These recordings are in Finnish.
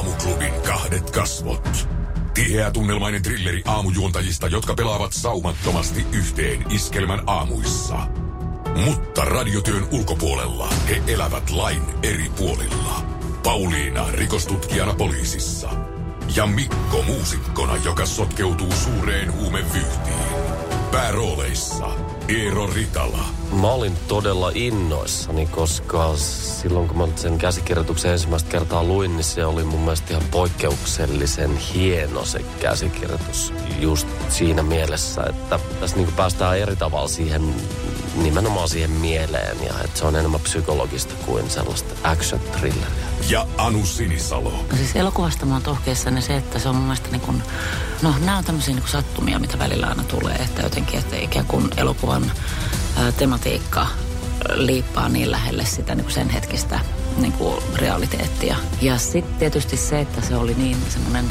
Aamuklubin kahdet kasvot. Tiheä tunnelmainen trilleri aamujuontajista, jotka pelaavat saumattomasti yhteen iskelmän aamuissa. Mutta radiotyön ulkopuolella he elävät lain eri puolilla. Pauliina rikostutkijana poliisissa. Ja Mikko muusikkona, joka sotkeutuu suureen huumevyyhtiin. Päärooleissa Eero Ritala Mä olin todella innoissani, koska silloin kun mä sen käsikirjoituksen ensimmäistä kertaa luin, niin se oli mun mielestä ihan poikkeuksellisen hieno se käsikirjoitus just siinä mielessä, että tässä niin päästään eri tavalla siihen, nimenomaan siihen mieleen ja että se on enemmän psykologista kuin sellaista action thrilleriä. ja Anu Sinisalo. No siis elokuvasta mä oon tohkeissani se, että se on mun mielestä niin kuin, no nämä on tämmöisiä niin kuin sattumia, mitä välillä aina tulee, että jotenkin, että ikään kuin elokuvan ää, tematiikka liippaa niin lähelle sitä niin kuin sen hetkistä niin kuin realiteettia. Ja sitten tietysti se, että se oli niin semmoinen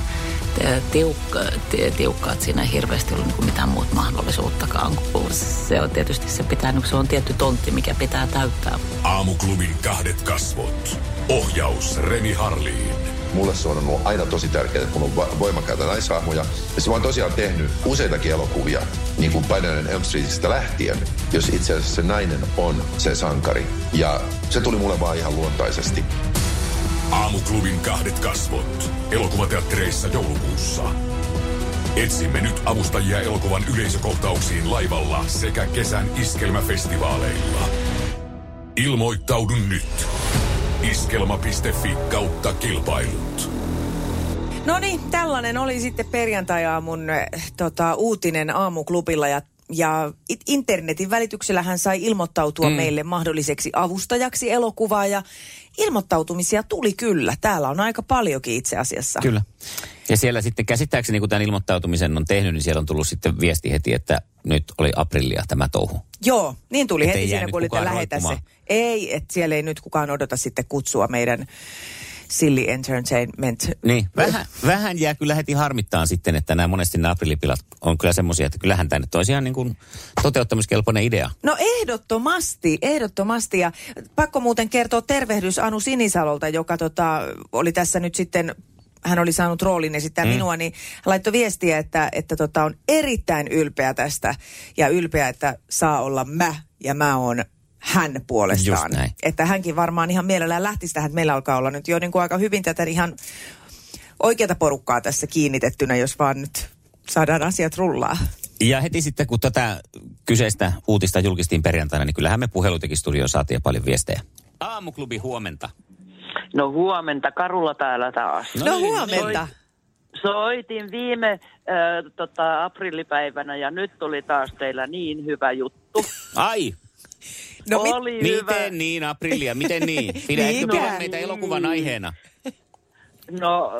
tiukka, ti- tiukka, että siinä ei hirveästi ollut niin mitään muuta mahdollisuuttakaan. Se on tietysti se pitää, niin se on tietty tontti, mikä pitää täyttää. Aamuklubin kahdet kasvot. Ohjaus Reni Harliin. Mulle se on ollut aina tosi tärkeää, että mulla on voimakkaita naishahmoja. Ja mä oon tosiaan tehnyt useitakin elokuvia, niin kuin Painainen Elm Streetistä lähtien, jos itse asiassa se nainen on se sankari. Ja se tuli mulle vaan ihan luontaisesti. Aamuklubin kahdet kasvot. Elokuvateattereissa joulukuussa. Etsimme nyt avustajia elokuvan yleisökohtauksiin laivalla sekä kesän iskelmäfestivaaleilla. Ilmoittaudu nyt. Iskelma.fi kautta kilpailut. No niin, tällainen oli sitten perjantai-aamun eh, tota, uutinen aamuklubilla ja ja internetin välityksellä hän sai ilmoittautua mm. meille mahdolliseksi avustajaksi elokuvaa ja ilmoittautumisia tuli kyllä. Täällä on aika paljonkin itse asiassa. Kyllä. Ja siellä sitten käsittääkseni, kun tämän ilmoittautumisen on tehnyt, niin siellä on tullut sitten viesti heti, että nyt oli aprillia tämä touhu. Joo, niin tuli Et heti siinä, kun oli kukaan lähetä se. Ei, että siellä ei nyt kukaan odota sitten kutsua meidän Silly Entertainment. Niin, vähän, vähän jää kyllä heti harmittaa sitten, että nämä monesti nämä aprillipilat on kyllä semmoisia, että kyllähän tämä nyt olisi ihan niin kuin toteuttamiskelpoinen idea. No ehdottomasti, ehdottomasti. Ja pakko muuten kertoa tervehdys Anu Sinisalolta, joka tota, oli tässä nyt sitten hän oli saanut roolin esittää mm. minua, niin hän laittoi viestiä, että, että tota, on erittäin ylpeä tästä ja ylpeä, että saa olla mä ja mä oon hän puolestaan. Että hänkin varmaan ihan mielellään lähtisi tähän, että meillä alkaa olla nyt jo niin kuin aika hyvin tätä ihan oikeata porukkaa tässä kiinnitettynä, jos vaan nyt saadaan asiat rullaa. Ja heti sitten, kun tätä kyseistä uutista julkistiin perjantaina, niin kyllähän me puhelutekistudioon saatiin jo paljon viestejä. Aamuklubi huomenta. No huomenta, Karulla täällä taas. No, no niin, huomenta. Soitin viime äh, tota, aprillipäivänä ja nyt tuli taas teillä niin hyvä juttu. Ai, No, mit, Oli hyvä. miten niin, Aprilia, miten niin? Pidätkö tulla meitä elokuvan aiheena? No,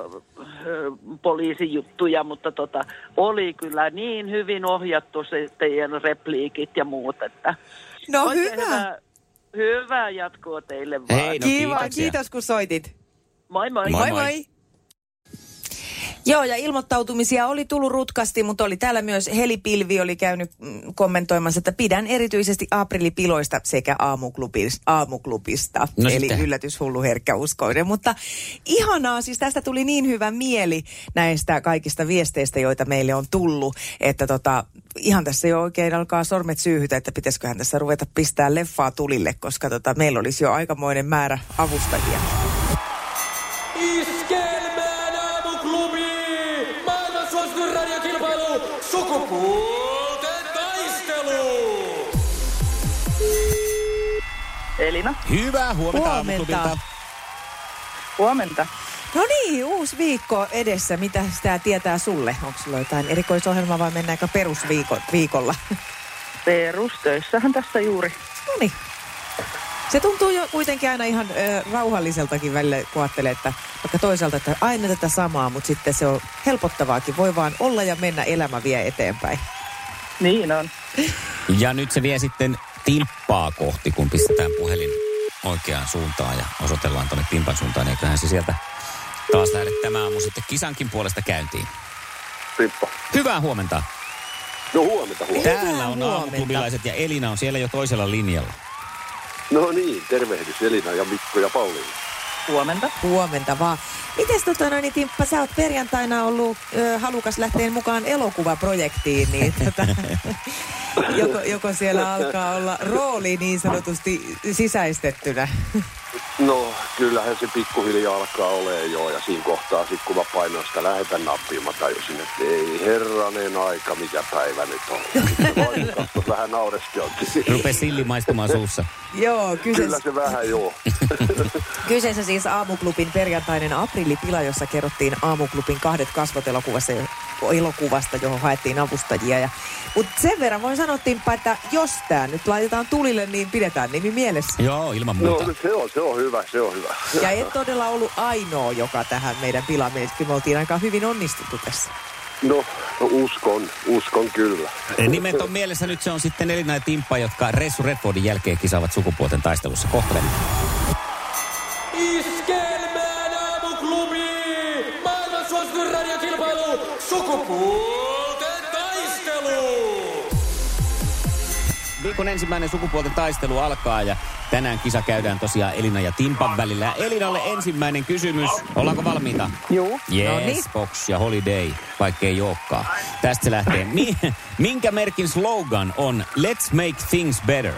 poliisijuttuja, mutta tota, oli kyllä niin hyvin ohjattu se teidän repliikit ja muut, että no oikein hyvä. Hyvää, jatkoa teille vaan. Hei, no Kiva, kiitoksia. kiitos kun soitit. Moi moi. Moi, Moi moi. Joo, ja ilmoittautumisia oli tullut rutkasti, mutta oli täällä myös Helipilvi oli käynyt mm, kommentoimassa, että pidän erityisesti aprilipiloista sekä aamuklubis, aamuklubista. No Eli sitten. yllätyshullu herkkä uskoinen. Mutta ihanaa, siis tästä tuli niin hyvä mieli näistä kaikista viesteistä, joita meille on tullut, että tota, ihan tässä jo oikein alkaa sormet syyhytä, että pitäisiköhän tässä ruveta pistää leffaa tulille, koska tota, meillä olisi jo aikamoinen määrä avustajia. Iskelmään aamuklubi! Maailman suosituin radiokilpailu! Sukupuolten taistelu! Elina, Hyvää huomenta, Huomenta. aamuklubilta. huomenta. No niin, uusi viikko edessä. Mitä sitä tietää sulle? Onko sulla jotain erikoisohjelmaa vai mennäänkö perusviikolla? Perustöissähän tässä juuri. no niin. Se tuntuu jo kuitenkin aina ihan ö, rauhalliseltakin välillä, kun ajattelee, että vaikka toisaalta, että aina tätä samaa, mutta sitten se on helpottavaakin. Voi vaan olla ja mennä, elämä vie eteenpäin. Niin on. Ja nyt se vie sitten timppaa kohti, kun pistetään puhelin oikeaan suuntaan ja osoitellaan tuonne timpan suuntaan. Eiköhän se sieltä taas lähde tämä aamu sitten kisankin puolesta käyntiin. Pippo. Hyvää huomenta. No huomenta, huomenta. Täällä on aamuklubilaiset ja Elina on siellä jo toisella linjalla. No niin, tervehdys Elina ja Mikko ja Pauliina. Huomenta. Huomenta vaan. Mites tota noin, niin Timppa, sä oot perjantaina ollut ö, halukas lähteen mukaan elokuvaprojektiin, niin tota, joko, joko siellä alkaa olla rooli niin sanotusti sisäistettynä? No, kyllähän se pikkuhiljaa alkaa olemaan jo, ja siinä kohtaa sitten kun mä painoin sitä lähetän nappia, mä tajusin, että ei herranen aika, mikä päivä nyt on. Sitten vähän naureskeltiin. Rupee silli maistumaan suussa. Joo, Kyllä kyseessä, se vähän joo. kyseessä siis Aamuklubin perjantainen aprillipila, jossa kerrottiin Aamuklubin kahdet kasvot elokuvassa, elokuvasta, johon haettiin avustajia. Ja, mutta sen verran voin sanoa, Timppa, että jos tämä nyt laitetaan tulille, niin pidetään nimi mielessä. Joo, ilman No, muuta. se on, se on hyvä, se on hyvä. Ja et todella ollut ainoa, joka tähän meidän pilaamiseen. Me oltiin aika hyvin onnistuttu tässä. No, no uskon, uskon kyllä. Nimet on mielessä nyt se on sitten Elina ja Timppa, jotka Ressu Redfordin jälkeen kisaavat sukupuolten taistelussa. Kohtelemme. Viikon ensimmäinen sukupuolten taistelu alkaa ja tänään kisa käydään tosiaan Elina ja Timpan välillä. Ja Elinalle ensimmäinen kysymys. Ollaanko valmiita? Joo. Yes, Noniin. Box ja Holiday, vaikka ei olekaan. Tästä se lähtee. Mi- minkä merkin slogan on Let's make things better?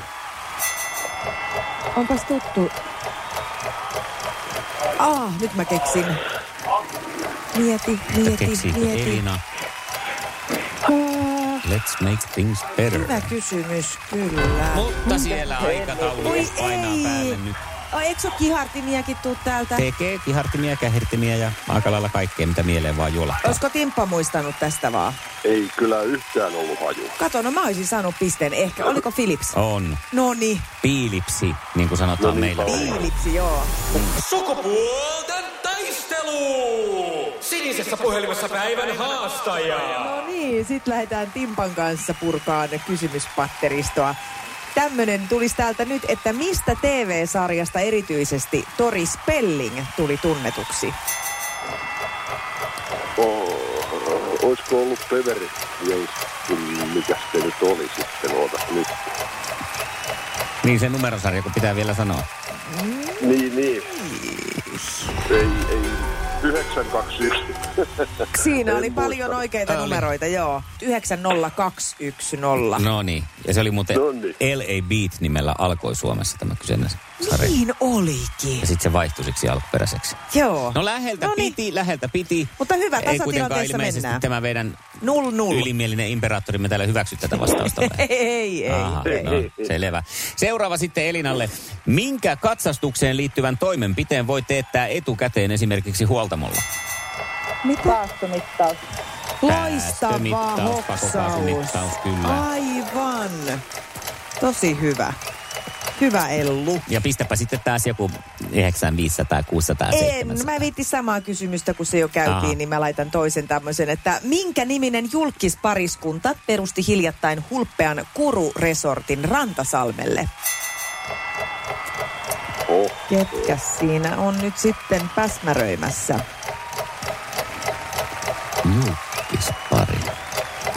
Onpas tuttu. Ah, nyt mä keksin. Mieti, mieti, Keksiikö mieti. Elina? Let's make things better. Hyvä kysymys, kyllä. Mutta siellä aikataulu Oi painaa ei. päälle nyt. Oh, eikö ole kihartimiakin tuu täältä? Tekee kihartimia, kähertimiä ja aika lailla kaikkea, mitä mieleen vaan juolahtaa. Olisiko Timppa muistanut tästä vaan? Ei kyllä yhtään ollut haju. Kato, no mä olisin saanut pisteen. Ehkä, oliko Philips? On. No niin, Piilipsi, niin kuin sanotaan No meillä. niinpä on. Philipsi, joo. Sukupuolten taistelu! Sinisessä puhelimessa päivän haastaja. No niin, sit lähdetään Timpan kanssa purkaan kysymyspatteristoa. Tämmönen tulisi täältä nyt, että mistä TV-sarjasta erityisesti Tori Spelling tuli tunnetuksi? Oh, olisiko ollut Peveri mikä se nyt oli sitten, ootas nyt. Niin se numerosarja, kun pitää vielä sanoa. Niin, niin. Ei, ei. 921. Siinä En oli paljon muistanut. oikeita Oli. numeroita, joo. 90210. No niin. Ja se oli muuten Noniin. L.A. Beat nimellä alkoi Suomessa tämä kyseinen sarja. Niin olikin. Ja sitten se vaihtui siksi alkuperäiseksi. Joo. No läheltä No niin. piti, läheltä piti. Mutta hyvä, Ei kuitenkaan tasatilanteessa ilmeisesti mennään. tämä meidän Null null. ylimielinen imperaattorimme täällä hyväksy tätä vastausta. Ei, ei, Aha, ei. no, selvä. Seuraava sitten Elinalle. Minkä katsastukseen liittyvän toimenpiteen voi teettää etukäteen esimerkiksi huoltamolla? Mitä? Päästömittaus. Loistava hoksaus. kyllä. Aivan. Tosi hyvä. Hyvä Ellu. Ja pistäpä sitten taas joku 900, 600, En, 700. mä viitti samaa kysymystä, kun se jo käytiin, Aha. niin mä laitan toisen tämmöisen, että minkä niminen julkispariskunta perusti hiljattain hulppean Kuru-resortin Rantasalmelle? Oh, Ketkä siinä on nyt sitten päsmäröimässä? Julkispari.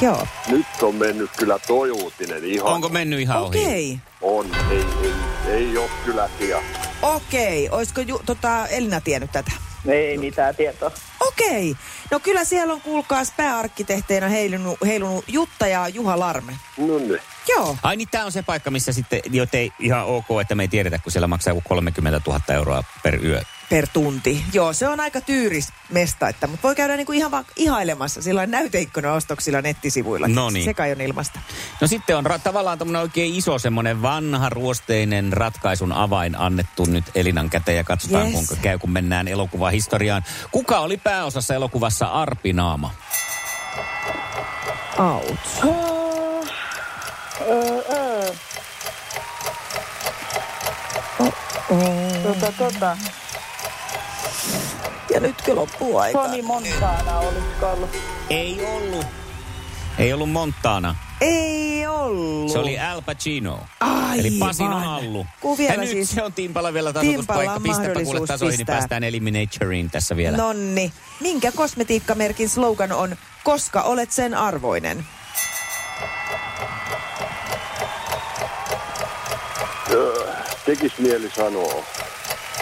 Joo, nyt on mennyt kyllä toi uutinen ihan. Onko mennyt ihan ohi? okei. On, ei, ei, ei ole kyllä tia. Okei, olisiko ju, tota, Elina tiennyt tätä? Ei mitään tietoa. Okei. No kyllä siellä on kuulkaas pääarkkitehteinä heilunut, heilunut Jutta ja Juha Larme. No niin. Joo. Ai niin, tämä on se paikka, missä sitten, jo ei ihan ok, että me ei tiedetä, kun siellä maksaa joku 30 000 euroa per yö. Per tunti. Joo, se on aika tyyris mesta, että, mutta voi käydä niinku ihan vaan ihailemassa sillä näyteikkuna-ostoksilla nettisivuilla. No niin. Se kai on ilmasta. No sitten on ra- tavallaan tämmöinen oikein iso semmoinen vanha ruosteinen ratkaisun avain annettu nyt Elinan käteen ja katsotaan Yes. kuinka käy, kun mennään elokuvahistoriaan. Kuka oli pääosassa elokuvassa Arpi Naama? Out. Tota, tota. Ja nytkö loppuu aika? Toni Montana olisiko ollut? Ei ollut. Ei ollut Montana. Ei ollut. Se oli Al Pacino. Aivan. Eli Pasin Allu. Kun vielä ja nyt siis- se on Timpalla vielä tasoituspaikka. Pistäpä kuule tasoihin, niin pistää. päästään Eliminatoriin tässä vielä. Nonni. Minkä kosmetiikkamerkin slogan on, koska olet sen arvoinen? Öö, tekis mieli sanoa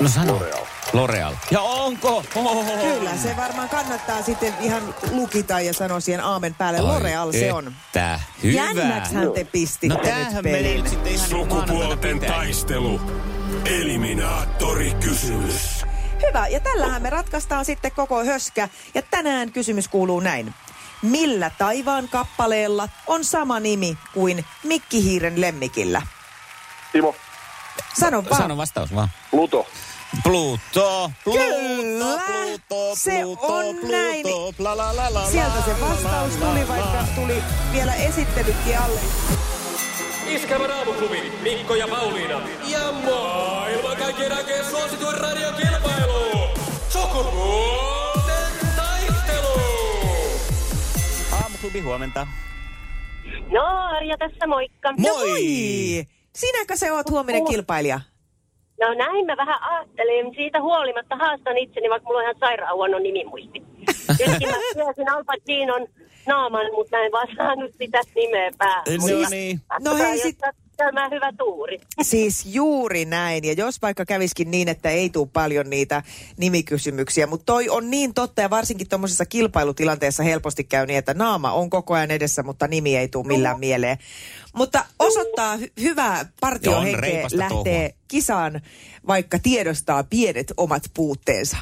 No sano. L'Oreal. L'Oreal. Ja onko? Oh. Kyllä, se varmaan kannattaa sitten ihan lukita ja sanoa siihen aamen päälle. L'Oreal se on. Että hyvä. Jännäkshän te pistitte No nyt pelin. ihan niin Sukupuolten taistelu. Eliminaattori kysymys. Hyvä, ja tällähän me ratkaistaan sitten koko höskä. Ja tänään kysymys kuuluu näin. Millä taivaan kappaleella on sama nimi kuin Mikki Hiiren lemmikillä? Timo, Sano vaan. Sano vastaus vaan. Pluto. Pluto, Pluto, Kyllä, Pluto, se Pluto, on Pluto, näin. la, la, la, la, Sieltä se vastaus la, tuli, la, vaikka la. tuli vielä esittelykin alle. Iskelmän aamuklubi, Mikko ja Pauliina. Ja maailman kaikkien aikeen suosituen radiokilpailu. Sukupuolten taistelu. Aamuklubi huomenta. No, Arja tässä moikka. Moi! Sinäkö se oot huominen kilpailija? No näin mä vähän ajattelin. Siitä huolimatta haastan itseni, vaikka mulla on ihan sairaan huono nimimuisti. Kylläkin mä tiesin Al Pacinon naaman, mutta mä en vaan saanut sitä nimeä päähän. No niin. No hei, sit- käymään hyvä tuuri. Siis juuri näin. Ja jos vaikka käviskin niin, että ei tule paljon niitä nimikysymyksiä, mutta toi on niin totta ja varsinkin tuommoisessa kilpailutilanteessa helposti käy niin, että naama on koko ajan edessä, mutta nimi ei tule millään mieleen. Mutta osoittaa hy- hyvää partiohenkeä lähtee touhua. kisaan, vaikka tiedostaa pienet omat puutteensa.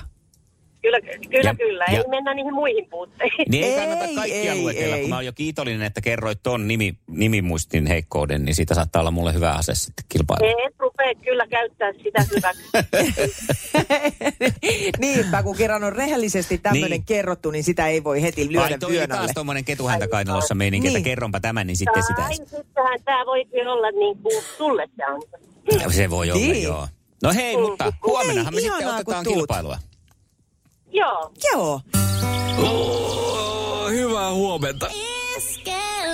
Kyllä, kyllä, Ja- kyllä. ja- Ei mennä niihin muihin puutteisiin. Niin ei Ei, kannata kaikkia ei, luetella, ei. kun mä oon jo kiitollinen, että kerroit ton nimi, nimimuistin heikkouden, niin siitä saattaa olla mulle hyvä ase sitten kilpailu. Et rupea kyllä käyttää sitä hyväksi. Niinpä, kun kerran on rehellisesti tämmöinen Niin. kerrottu, niin sitä ei voi heti Ai lyödä toi oli vyön alle. taas tommonen ketuhäntä kainalossa meininki, että Niin. kerronpa tämän, niin sitten sitä. Tai sittenhän tämä voikin olla niin kuin sulle se on. Se voi olla, Niin. joo. No hei, mutta huomennahan me sitten otetaan tuut. kilpailua. Joo. Joo. Oh, hyvää huomenta.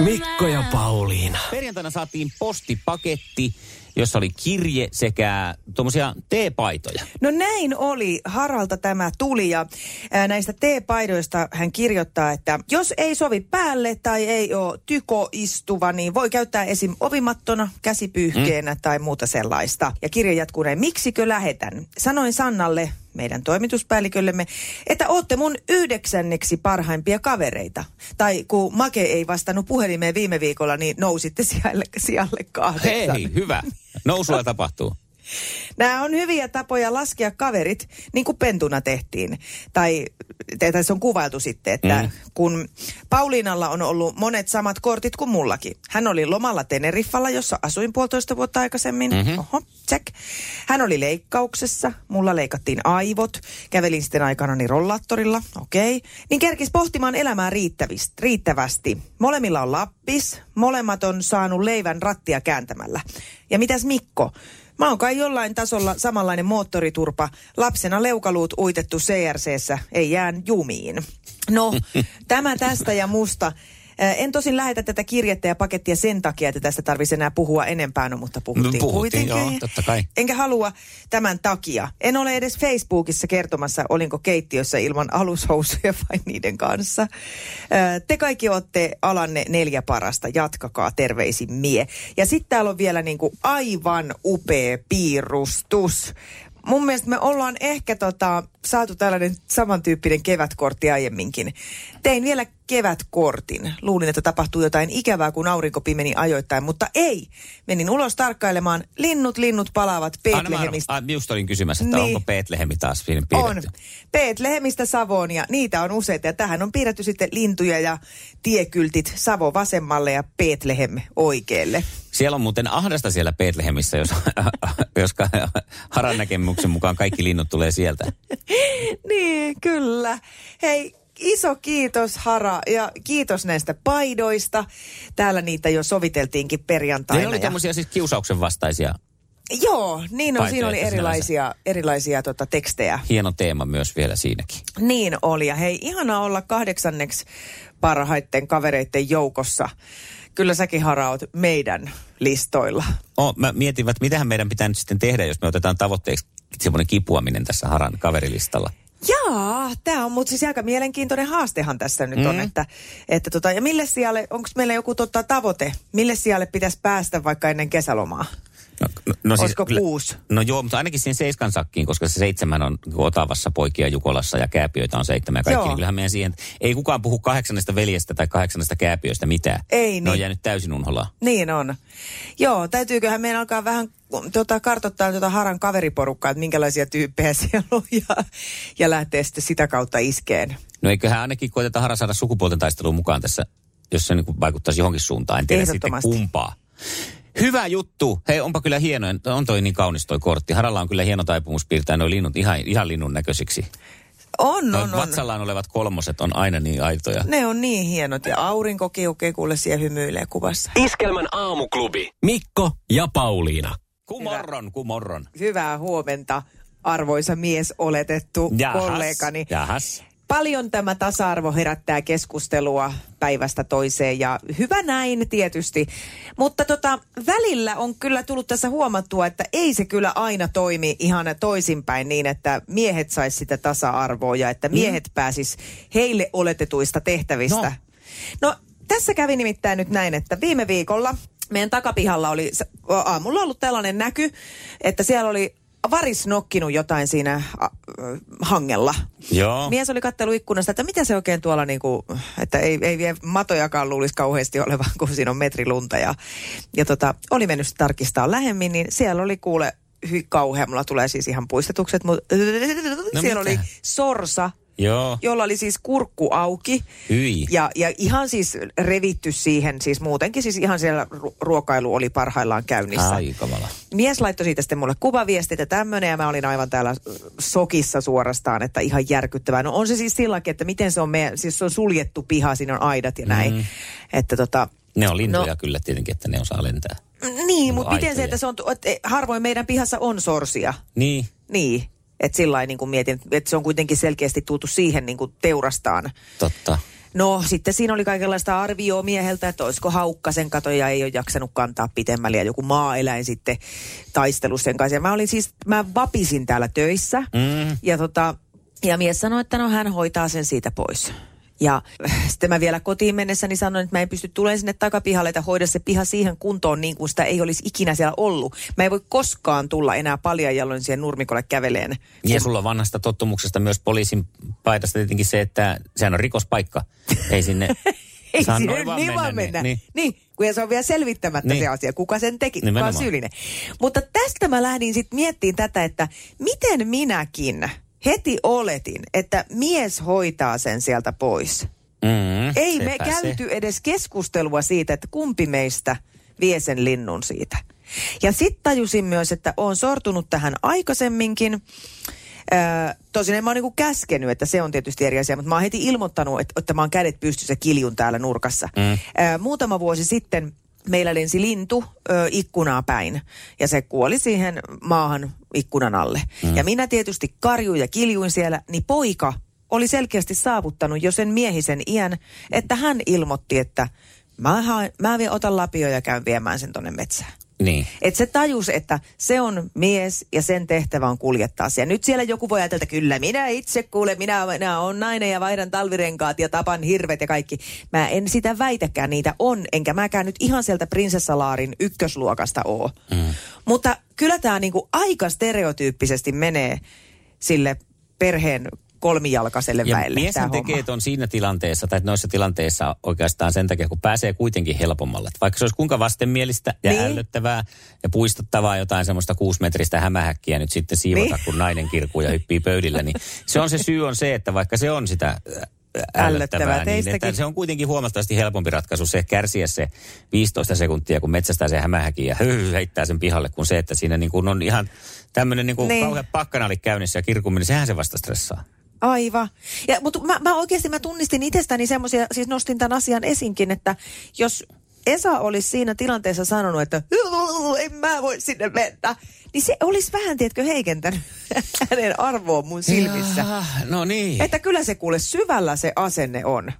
Mikko ja Pauliina. Perjantaina saatiin postipaketti, jossa oli kirje sekä tuommoisia teepaitoja. No näin oli. Haralta tämä tuli ja näistä T-paidoista hän kirjoittaa, että jos ei sovi päälle tai ei ole tykoistuva, niin voi käyttää esim. ovimattona, käsipyyhkeenä mm. tai muuta sellaista. Ja kirja jatkuu näin, miksikö lähetän? Sanoin Sannalle, meidän toimituspäälliköllemme, että ootte mun yhdeksänneksi parhaimpia kavereita. Tai kun Make ei vastannut puhelimeen viime viikolla, niin nousitte sijalle, sijalle kahdeksan. Hei, hyvä. Nousua tapahtuu. Nämä on hyviä tapoja laskea kaverit, niin kuin pentuna tehtiin. Tai tässä on kuvailtu sitten, että mm. kun Pauliinalla on ollut monet samat kortit kuin mullakin. Hän oli lomalla Teneriffalla, jossa asuin puolitoista vuotta aikaisemmin. Mm-hmm. Oho, check. Hän oli leikkauksessa, mulla leikattiin aivot. Kävelin sitten aikanani rollaattorilla, okei. Okay. Niin kerkis pohtimaan elämää riittävästi. Molemmilla on lappis, molemmat on saanut leivän rattia kääntämällä. Ja mitäs Mikko? Mä oon kai jollain tasolla samanlainen moottoriturpa. Lapsena leukaluut uitettu CRCssä, ei jään jumiin. No, tämä tästä ja musta. En tosin lähetä tätä kirjettä ja pakettia sen takia, että tästä tarvitsisi enää puhua enempää, no, mutta puhuttiin, No, puhuttiin, kuitenkin. joo, totta kai. Enkä halua tämän takia. En ole edes Facebookissa kertomassa, olinko keittiössä ilman alushousuja vai niiden kanssa. Te kaikki olette alanne neljä parasta. Jatkakaa terveisin mie. Ja sitten täällä on vielä niinku aivan upea piirustus. Mun mielestä me ollaan ehkä tota, saatu tällainen samantyyppinen kevätkortti aiemminkin. Tein vielä kevätkortin. Luulin, että tapahtuu jotain ikävää, kun aurinko pimeni ajoittain, mutta ei. Menin ulos tarkkailemaan. Linnut, linnut palaavat Betlehemistä. arvo- ah, just olin kysymässä, että Niin. onko Betlehemi taas siinä On. piirretty. Betlehemistä Savoon ja niitä on useita. Ja tähän on piirretty sitten lintuja ja tiekyltit Savo vasemmalle ja Betlehem oikealle. Siellä on muuten ahdasta siellä Betlehemissä, jos, jos Haran näkemyksen mukaan kaikki linnut tulee sieltä. Niin, kyllä. Hei, iso kiitos Hara ja kiitos näistä paidoista. Täällä niitä jo soviteltiinkin perjantaina. Ne oli ja- tämmöisiä siis kiusauksen vastaisia. Joo, niin on. Paitoja, Siinä oli erilaisia, erilaisia tota, tekstejä. Hieno teema myös vielä siinäkin. Niin oli. Ja hei, ihana olla kahdeksanneksi parhaiten kavereiden joukossa. Kyllä säkin Hara oot meidän listoilla. Oh, mä mietin, että mitähän meidän pitää nyt sitten tehdä, jos me otetaan tavoitteeksi semmoinen kipuaminen tässä Haran kaverilistalla. Jaa, tämä on mutta siis aika mielenkiintoinen haastehan tässä nyt mm. on, että, että tota, ja mille sijalle, onko meillä joku tota, tavoite, mille sijalle pitäisi päästä vaikka ennen kesälomaa? No, no, no Olisiko kyllä- kuusi? No joo, mutta ainakin siihen seiskan sakkiin, koska se seitsemän on niin Otavassa poikia Jukolassa ja kääpiöitä on seitsemän ja kaikki. Joo. Niin kyllähän meidän siihen, ei kukaan puhu kahdeksannesta veljestä tai kahdeksannesta kääpiöistä mitään. Ei Ne on niin. jäänyt täysin unholaan. Niin on. Joo, täytyyköhän meidän alkaa vähän tota, kartoittaa tuota Haran kaveriporukkaa, että minkälaisia tyyppejä siellä on ja, ja lähteä sitten sitä kautta iskeen. No eiköhän ainakin koeteta Hara saada sukupuolten taisteluun mukaan tässä, jos se niin vaikuttaisi johonkin suuntaan. En tiedä sitten kumpaa. Hyvä juttu. Hei, onpa kyllä hieno. On toi niin kaunis toi kortti. Haralla on kyllä hieno taipumus piirtää nuo linnut ihan, ihan linnun näköisiksi. On, Noin on, on. vatsallaan olevat kolmoset on aina niin aitoja. Ne on niin hienot ja aurinko kiukee kuule siellä hymyilee kuvassa. Iskelmän aamuklubi. Mikko ja Pauliina. Kumorron, kumorron. Hyvää huomenta, arvoisa mies oletettu Jahas, kollegani. Jahas. Paljon tämä tasa-arvo herättää keskustelua päivästä toiseen ja hyvä näin tietysti. Mutta tota, välillä on kyllä tullut tässä huomattua, että ei se kyllä aina toimi ihan toisinpäin niin, että miehet sais sitä tasa-arvoa ja että miehet mm. pääsis heille oletetuista tehtävistä. No. no tässä kävi nimittäin nyt näin, että viime viikolla meidän takapihalla oli aamulla ollut tällainen näky, että siellä oli varis nokkinut jotain siinä ö, hangella. Joo. Mies oli kattelu ikkunasta, että mitä se oikein tuolla niinku, että ei, ei vie matojakaan luulisi kauheasti olevan, kun siinä on metri lunta. Ja, ja tota, oli mennyt tarkistaa lähemmin, niin siellä oli kuule hy, kauhea. Mulla tulee siis ihan puistetukset, mutta no siellä mitä? oli sorsa, Joo. jolla oli siis kurkku auki. Hyi. Ja, ja ihan siis revitty siihen, siis muutenkin siis ihan siellä ru- ruokailu oli parhaillaan käynnissä. Ai kamala. Mies laittoi siitä sitten mulle kuvaviestit ja tämmöinen, ja mä olin aivan täällä sokissa suorastaan, että ihan järkyttävää. No on se siis silläkin, että miten se on meidän, siis se on suljettu piha, siinä on aidat ja näin. Mm. Että tota, Ne on lintuja No. kyllä tietenkin, että ne osaa lentää. niin, mutta miten se, että se on, että harvoin meidän pihassa on sorsia. Niin. Niin, että sillä niin kuin mietin, että se on kuitenkin selkeästi tultu siihen niin kuin teurastaan. Totta. No sitten siinä oli kaikenlaista arvioa mieheltä, että olisiko haukka sen kato ja ei ole jaksanut kantaa pitemmälle ja joku maaeläin sitten taistelu sen kanssa. Ja mä olin siis, mä vapisin täällä töissä Mm. ja tota, ja mies sanoi, että no hän hoitaa sen siitä pois. Ja sitten mä vielä kotiin mennessäni sanoin, että mä en pysty tulemaan sinne takapihalle, että hoida se piha siihen kuntoon niin kuin sitä ei olisi ikinä siellä ollut. Mä en voi koskaan tulla enää paljon jaloin siihen nurmikolle käveleen. Ja sulla on vanhasta tottumuksesta myös poliisin paitasta tietenkin se, että sehän on rikospaikka. Ei sinne Ei saa sinne noin vaan niin vaan mennä. Niin. Niin. niin, kun se on vielä selvittämättä Niin. se asia, kuka sen teki, kuka on syyllinen. Mutta tästä mä lähdin sitten miettimään tätä, että miten minäkin heti oletin, että mies hoitaa sen sieltä pois. Mm, Ei me käyty Se. edes keskustelua siitä, että kumpi meistä vie sen linnun siitä. Ja sitten tajusin myös, että olen sortunut tähän aikaisemminkin. Öö, tosin en mä oon niinku käskenyt, että se on tietysti eri asia, mutta mä oon heti ilmoittanut, että, että mä oon kädet pystyssä kiljun täällä nurkassa. Mm. Öö, muutama vuosi sitten meillä lensi lintu ö, ikkunaa päin ja se kuoli siihen maahan ikkunan alle. Mm. Ja minä tietysti karjuin ja kiljuin siellä, niin poika oli selkeästi saavuttanut jo sen miehisen iän, että hän ilmoitti, että mä, haen, mä vien, otan lapio ja käyn viemään sen tonne metsään. Niin. Että se tajus, että se on mies ja sen tehtävä on kuljettaa se. Nyt siellä joku voi ajatella, että kyllä minä itse kuule, minä, minä on nainen ja vaihdan talvirenkaat ja tapan hirvet ja kaikki. Mä en sitä väitäkään, niitä on, enkä mäkään nyt ihan sieltä prinsessalaarin ykkösluokasta oo. Mm. Mutta kyllä tämä niinku aika stereotyyppisesti menee sille perheen kolmijalkaiselle Ja väelle. homma. tekee ton siinä tilanteessa, tai noissa tilanteissa oikeastaan sen takia, kun pääsee kuitenkin helpommalle. Et Vaikka se olisi kuinka vastenmielistä ja Niin. ällöttävää ja puistuttavaa jotain semmoista kuusimetristä hämähäkkiä nyt sitten siivota, Niin. kun nainen kirkuu ja hyppii pöydillä, niin se on se syy on se, että vaikka se on sitä Ällöttävää niin että se on kuitenkin huomattavasti helpompi ratkaisu se kärsiä se 15 sekuntia, kun metsästää se hämähäkin ja heittää sen pihalle, kuin se, että siinä niin kuin on ihan tämmöinen niin kuin Niin. kauhean pakkanali käynnissä ja kirkuminen, sehän se vasta stressaa. Aivan. Ja, mutta mä, mä oikeasti mä tunnistin itsestäni semmoisia, siis nostin tämän asian esinkin, että jos Esa olisi siinä tilanteessa sanonut, että en mä voi sinne mennä, niin se olisi vähän, tiedätkö, heikentänyt hänen arvoa mun silmissä. Jaa, no niin. Että kyllä se kuule syvällä se asenne on.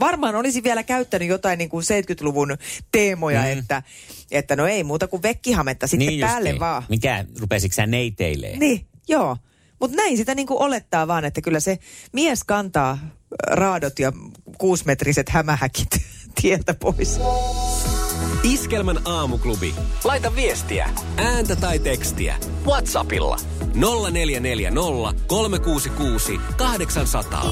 Varmaan olisi vielä käyttänyt jotain niin kuin 70-luvun teemoja, mm. että, että no ei muuta kuin vekkihametta sitten niin päälle justiin. vaan. Mikä, rupesitko sä neiteilee? Niin, joo. Mutta näin sitä niin kuin olettaa vaan, että kyllä se mies kantaa äh, raadot ja kuusmetriset hämähäkit tieltä pois. Iskelmän aamuklubi. Laita viestiä, ääntä tai tekstiä. WhatsAppilla 0440 366 800.